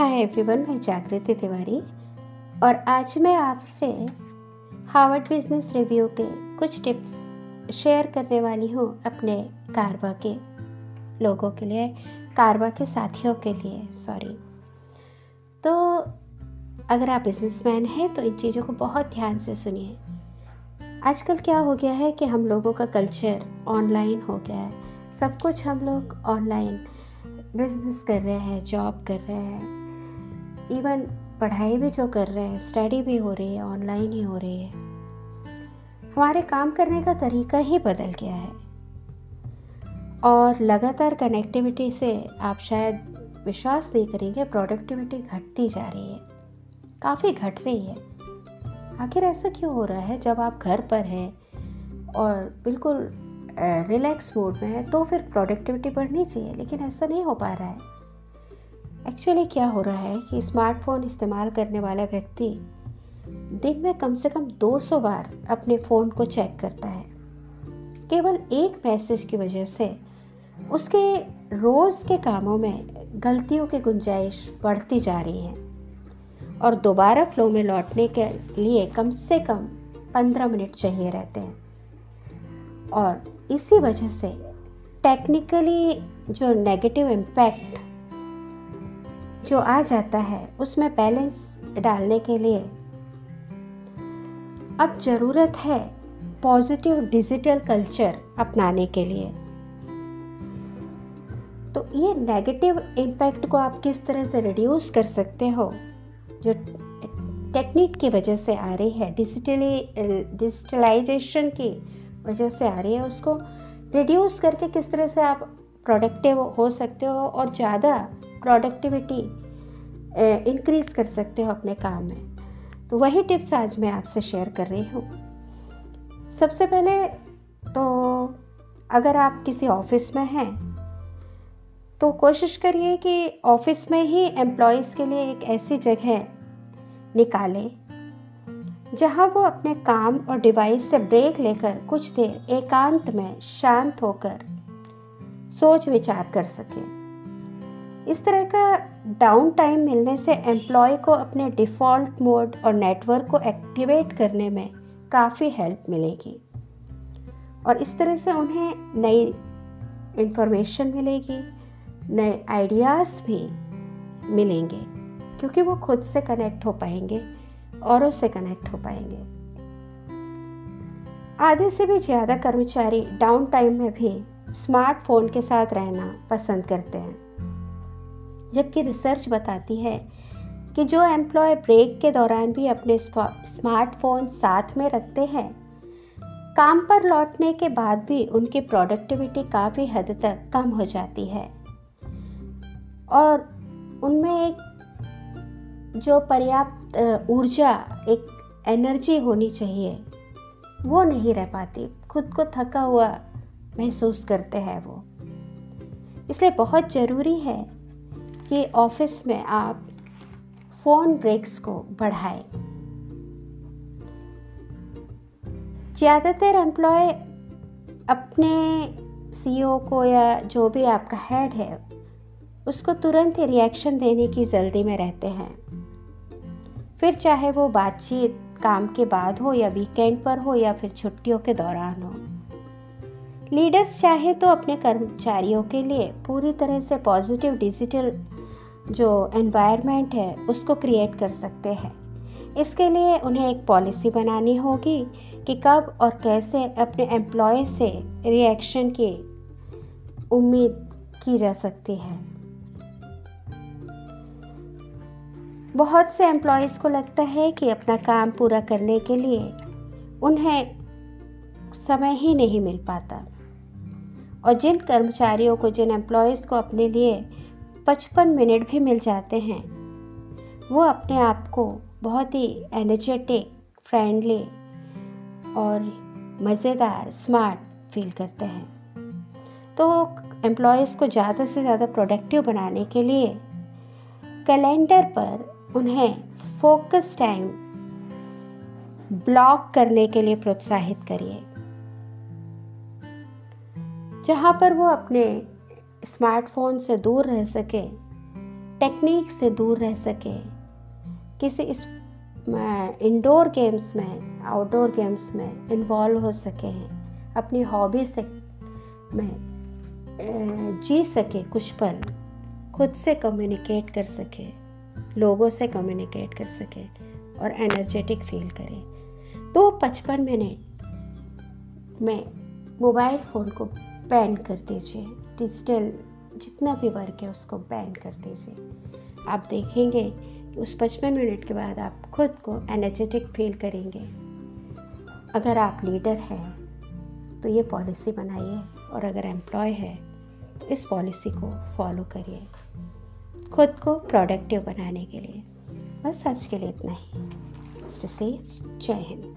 Hi everyone, मैं जागृति तिवारी और आज मैं आपसे हार्वर्ड बिज़नेस रिव्यू के कुछ टिप्स शेयर करने वाली हूँ अपने कारवा के लोगों के लिए, कारवा के साथियों के लिए सॉरी तो अगर आप बिजनेसमैन हैं तो इन चीज़ों को बहुत ध्यान से सुनिए। आजकल क्या हो गया है कि हम लोगों का कल्चर ऑनलाइन हो गया है। सब कुछ हम लोग ऑनलाइन बिज़नेस कर रहे हैं जॉब कर रहे हैं। इवन पढ़ाई भी जो कर रहे हैं स्टडी भी हो रही है ऑनलाइन ही हो रही है। हमारे काम करने का तरीका ही बदल गया है। और लगातार कनेक्टिविटी से आप शायद विश्वास नहीं करेंगे प्रोडक्टिविटी घटती जा रही है। काफ़ी घट रही है। आखिर ऐसा क्यों हो रहा है? जब आप घर पर हैं और बिल्कुल रिलैक्स मोड में है तो फिर प्रोडक्टिविटी बढ़नी चाहिए, लेकिन ऐसा नहीं हो पा रहा है। एक्चुअली क्या हो रहा है कि स्मार्टफ़ोन इस्तेमाल करने वाला व्यक्ति दिन में कम से कम 200 बार अपने फ़ोन को चेक करता है। केवल एक मैसेज की वजह से उसके रोज़ के कामों में गलतियों की गुंजाइश बढ़ती जा रही है और दोबारा फ्लो में लौटने के लिए कम से कम पंद्रह मिनट चाहिए रहते हैं। और इसी वजह से टेक्निकली जो नेगेटिव इम्पैक्ट जो आ जाता है, उसमें बैलेंस डालने के लिए। अब ज़रूरत है पॉजिटिव डिजिटल कल्चर अपनाने के लिए। तो ये नेगेटिव इम्पैक्ट को आप किस तरह से रिड्यूस कर सकते हो? जो टेक्निक की वजह से आ रही है डिजिटली डिजिटलाइजेशन की वजह से आ रही है, उसको रिड्यूस करके किस तरह से आप प्रोडक्टिव हो सकते हो और ज़्यादा प्रोडक्टिविटी इंक्रीज़ कर सकते हो अपने काम में। तो वही टिप्स आज मैं आपसे शेयर कर रही हूँ। सबसे पहले तो अगर आप किसी ऑफ़िस में हैं तो कोशिश करिए कि ऑफ़िस में ही एम्प्लॉयज़ के लिए एक ऐसी जगह निकालें, जहाँ वो अपने काम और डिवाइस से ब्रेक लेकर कुछ देर एकांत में शांत होकर सोच विचार कर सके। इस तरह का डाउन टाइम मिलने से एम्प्लॉय को अपने डिफ़ॉल्ट मोड और नेटवर्क को एक्टिवेट करने में काफ़ी हेल्प मिलेगी। और इस तरह से उन्हें नई इंफॉर्मेशन मिलेगी, नए आइडियाज़ भी मिलेंगे, क्योंकि वो खुद से कनेक्ट हो पाएँगे, औरों से कनेक्ट हो पाएँगे। आधे से भी ज़्यादा कर्मचारी डाउन टाइम में भी स्मार्टफ़ोन के साथ रहना पसंद करते हैं। जबकि रिसर्च बताती है कि जो एम्प्लॉय ब्रेक के दौरान भी अपने स्मार्टफ़ोन साथ में रखते हैं, काम पर लौटने के बाद भी उनकी प्रोडक्टिविटी काफ़ी हद तक कम हो जाती है। और उनमें एक जो पर्याप्त ऊर्जा, एक एनर्जी होनी चाहिए, वो नहीं रह पाती। खुद को थका हुआ महसूस करते हैं वो। इसलिए बहुत ज़रूरी है कि ऑफ़िस में आप फ़ोन ब्रेक्स को बढ़ाएँ। ज़्यादातर एम्प्लॉय अपने सीईओ को या जो भी आपका हेड है, उसको तुरंत रिएक्शन देने की जल्दी में रहते हैं। फिर चाहे वो बातचीत काम के बाद हो या वीकेंड पर हो या फिर छुट्टियों के दौरान हो। लीडर्स चाहे तो अपने कर्मचारियों के लिए पूरी तरह से पॉजिटिव डिजिटल जो एनवायरनमेंट है, उसको क्रिएट कर सकते हैं। इसके लिए उन्हें एक पॉलिसी बनानी होगी कि कब और कैसे अपने एम्प्लॉय से रिएक्शन की उम्मीद की जा सकती है। बहुत से एम्प्लॉयज़ को लगता है कि अपना काम पूरा करने के लिए उन्हें समय ही नहीं मिल पाता। और जिन कर्मचारियों को, जिन एम्प्लॉयज़ को अपने लिए 55 मिनट भी मिल जाते हैं। वो अपने आप को बहुत ही एनर्जेटिक फ्रेंडली और मज़ेदार स्मार्ट फील करते हैं। तो एम्प्लॉयज़ को ज़्यादा से ज़्यादा प्रोडक्टिव बनाने के लिए कैलेंडर पर उन्हें फोकस टाइम ब्लॉक करने के लिए प्रोत्साहित करिए। जहाँ पर वो अपने स्मार्टफ़ोन से दूर रह सके, टेक्निक से दूर रह सके, किसी इस इंडोर गेम्स में आउटडोर गेम्स में इन्वॉल्व हो सके हैं अपनी हॉबी से, में जी सके कुछ पल, खुद से कम्युनिकेट कर सके, लोगों से कम्युनिकेट कर सके और एनर्जेटिक फील करें। तो पचपन मिनट में मोबाइल फ़ोन को बैन कर दीजिए। डिजिटल जितना भी वर्क है उसको बैन कर दीजिए। आप देखेंगे कि उस पचपन मिनट के बाद आप खुद को एनर्जेटिक फील करेंगे। अगर आप लीडर हैं तो ये पॉलिसी बनाइए और अगर एम्प्लॉय है तो इस पॉलिसी को फॉलो करिए। खुद को प्रोडक्टिव बनाने के लिए। बस आज के लिए इतना ही। सेफ़ जय हिंद